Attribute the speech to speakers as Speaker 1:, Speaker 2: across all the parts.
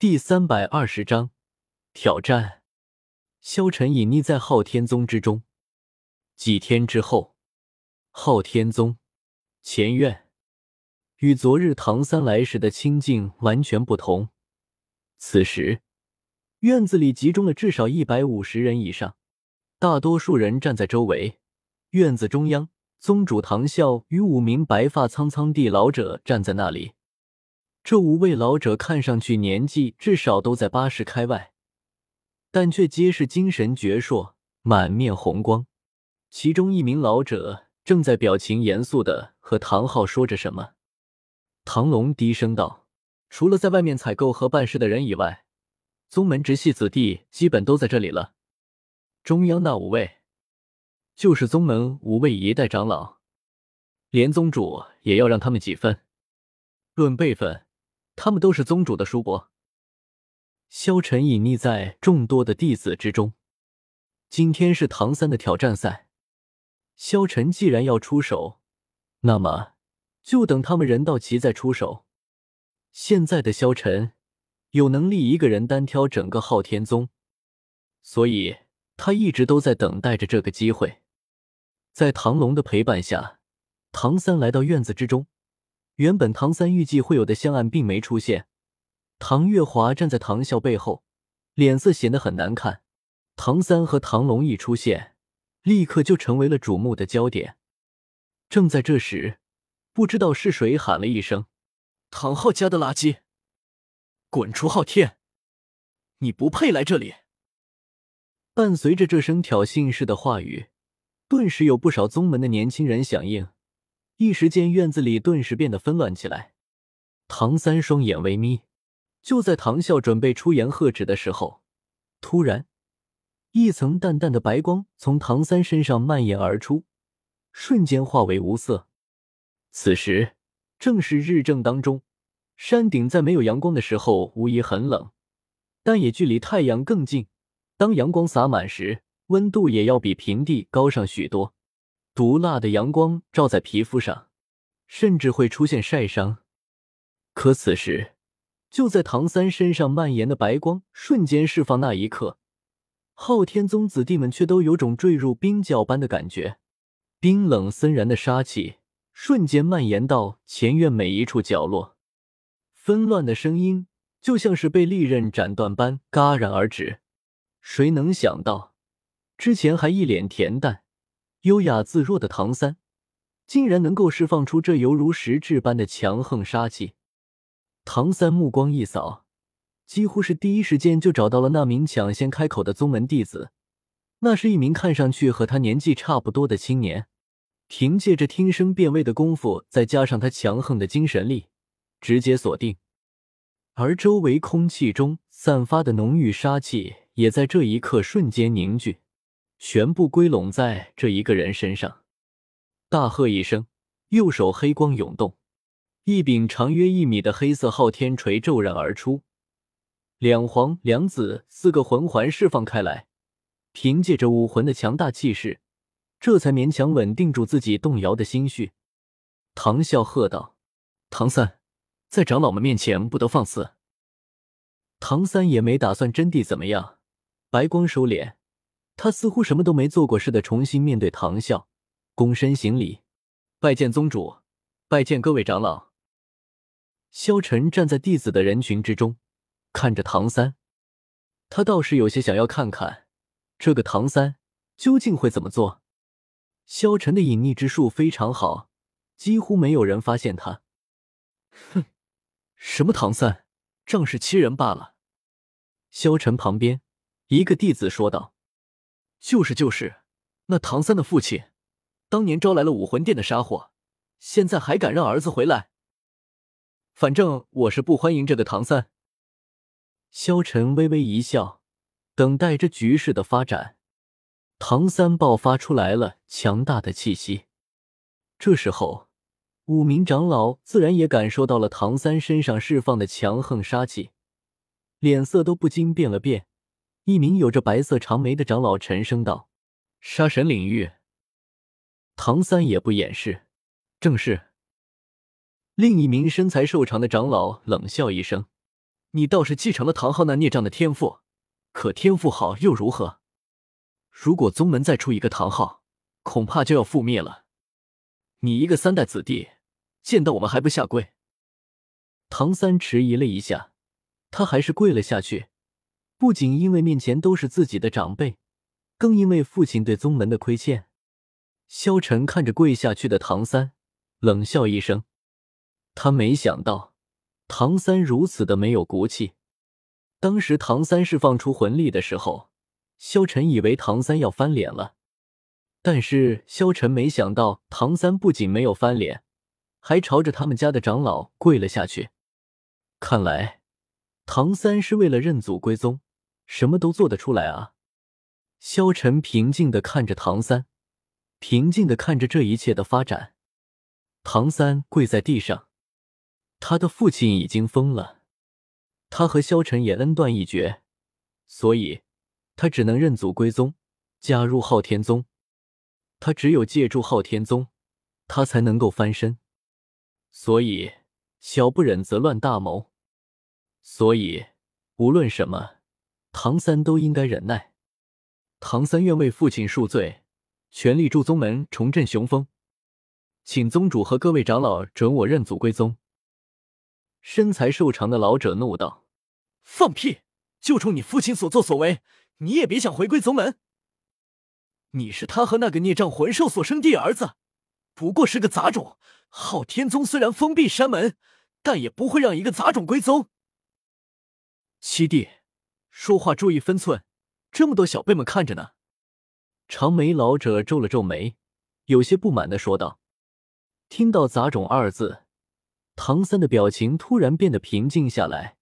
Speaker 1: 第三百二十章挑战。萧晨隐匿在昊天宗之中。几天之后，昊天宗前院与昨日唐三来时的清静完全不同。此时，院子里集中了至少一百五十人以上，大多数人站在周围。院子中央，宗主唐啸与五名白发苍苍地老者站在那里。这五位老者看上去年纪至少都在八十开外，但却皆是精神矍铄，满面红光。其中一名老者正在表情严肃的和唐昊说着什么。唐龙低声道：“除了在外面采购和办事的人以外，宗门直系子弟基本都在这里了。中央那五位，就是宗门五位一代长老，连宗主也要让他们几分。论辈分。”他们都是宗主的叔伯。萧晨隐匿在众多的弟子之中。今天是唐三的挑战赛，萧晨既然要出手，那么就等他们人到齐再出手。现在的萧晨有能力一个人单挑整个昊天宗，所以他一直都在等待着这个机会。在唐龙的陪伴下，唐三来到院子之中。原本唐三预计会有的香案并没出现，唐月华站在唐啸背后，脸色显得很难看。唐三和唐龙一出现，立刻就成为了瞩目的焦点。正在这时，不知道是谁喊了一声：“唐昊家的垃圾，滚出昊天！你不配来这里！”伴随着这声挑衅式的话语，顿时有不少宗门的年轻人响应。一时间，院子里顿时变得纷乱起来。唐三双眼微眯，就在唐啸准备出言喝止的时候，突然，一层淡淡的白光从唐三身上蔓延而出，瞬间化为无色。此时正是日正当中，山顶在没有阳光的时候无疑很冷，但也距离太阳更近。当阳光洒满时，温度也要比平地高上许多。毒辣的阳光照在皮肤上，甚至会出现晒伤。可此时，就在唐三身上蔓延的白光瞬间释放那一刻，昊天宗子弟们却都有种坠入冰窖般的感觉，冰冷森然的杀气瞬间蔓延到前院每一处角落，纷乱的声音就像是被利刃斩断般戛然而止。谁能想到，之前还一脸恬淡。优雅自若的唐三，竟然能够释放出这犹如实质般的强横杀气。唐三目光一扫，几乎是第一时间就找到了那名抢先开口的宗门弟子。那是一名看上去和他年纪差不多的青年，凭借着听声辨位的功夫，再加上他强横的精神力，直接锁定。而周围空气中散发的浓郁杀气，也在这一刻瞬间凝聚。全部归拢在这一个人身上，大喝一声，右手黑光涌动，一柄长约一米的黑色昊天锤骤然而出，两黄两紫四个魂环释放开来，凭借着武魂的强大气势，这才勉强稳定住自己动摇的心绪。唐啸喝道：“唐三，在长老们面前不得放肆。”唐三也没打算真地怎么样，白光收敛。他似乎什么都没做过似的，重新面对唐啸，躬身行礼，拜见宗主，拜见各位长老。萧晨站在弟子的人群之中，看着唐三，他倒是有些想要看看这个唐三究竟会怎么做。萧晨的隐匿之术非常好，几乎没有人发现他。哼，什么唐三，仗势欺人罢了。萧晨旁边一个弟子说道。就是就是，那唐三的父亲，当年招来了武魂殿的杀货，现在还敢让儿子回来？反正我是不欢迎这个唐三。萧晨微微一笑，等待着局势的发展。唐三爆发出来了强大的气息，这时候五名长老自然也感受到了唐三身上释放的强横杀气，脸色都不禁变了变。一名有着白色长眉的长老沉声道：“杀神领域。”唐三也不掩饰：“正是。”另一名身材瘦长的长老冷笑一声：“你倒是继承了唐昊那孽障的天赋，可天赋好又如何？如果宗门再出一个唐昊，恐怕就要覆灭了。你一个三代子弟，见到我们还不下跪？”唐三迟疑了一下，他还是跪了下去。不仅因为面前都是自己的长辈，更因为父亲对宗门的亏欠。萧晨看着跪下去的唐三，冷笑一声。他没想到唐三如此的没有骨气。当时唐三释放出魂力的时候，萧晨以为唐三要翻脸了，但是萧晨没想到唐三不仅没有翻脸，还朝着他们家的长老跪了下去。看来唐三是为了认祖归宗。什么都做得出来啊！萧晨平静的看着唐三，平静的看着这一切的发展。唐三跪在地上，他的父亲已经疯了，他和萧晨也恩断义绝，所以他只能认祖归宗，加入昊天宗。他只有借助昊天宗，他才能够翻身。所以小不忍则乱大谋，所以无论什么。唐三都应该忍耐。唐三愿为父亲恕罪，全力助宗门重振雄风，请宗主和各位长老准我认祖归宗。身材瘦长的老者怒道：“
Speaker 2: 放屁！就冲你父亲所作所为，你也别想回归宗门。你是他和那个孽障魂兽所生的儿子，不过是个杂种。昊天宗虽然封闭山门，但也不会让一个杂种归宗。
Speaker 1: 七弟。”说话注意分寸，这么多小辈们看着呢。长眉老者皱了皱眉，有些不满的说道：“听到‘杂种’二字，唐三的表情突然变得平静下来，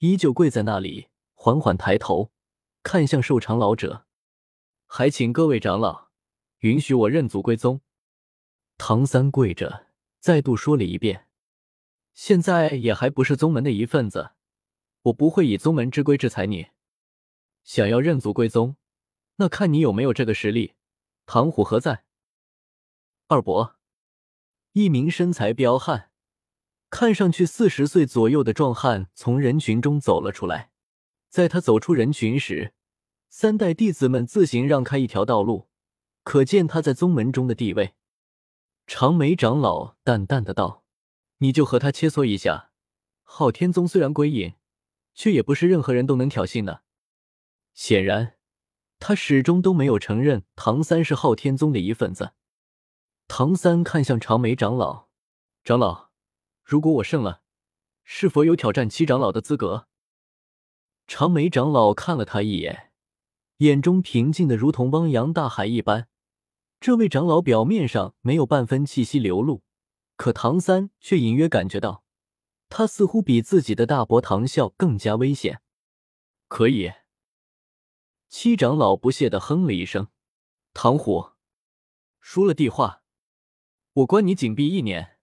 Speaker 1: 依旧跪在那里，缓缓抬头看向瘦长老者，还请各位长老允许我认祖归宗。”唐三跪着，再度说了一遍：“现在也还不是宗门的一份子。”我不会以宗门之规制裁你。想要认祖归宗，那看你有没有这个实力。唐虎何在？二伯，一名身材彪悍、看上去四十岁左右的壮汉从人群中走了出来。在他走出人群时，三代弟子们自行让开一条道路，可见他在宗门中的地位。长眉长老淡淡的道：“你就和他切磋一下。昊天宗虽然归隐。”却也不是任何人都能挑衅的。显然，他始终都没有承认唐三是昊天宗的一份子。唐三看向长眉长老：“长老，如果我胜了，是否有挑战七长老的资格？”长眉长老看了他一眼，眼中平静的如同汪洋大海一般。这位长老表面上没有半分气息流露，可唐三却隐约感觉到。他似乎比自己的大伯唐啸更加危险。可以。七长老不屑的哼了一声：“唐虎，输了地话，我关你紧闭一年。”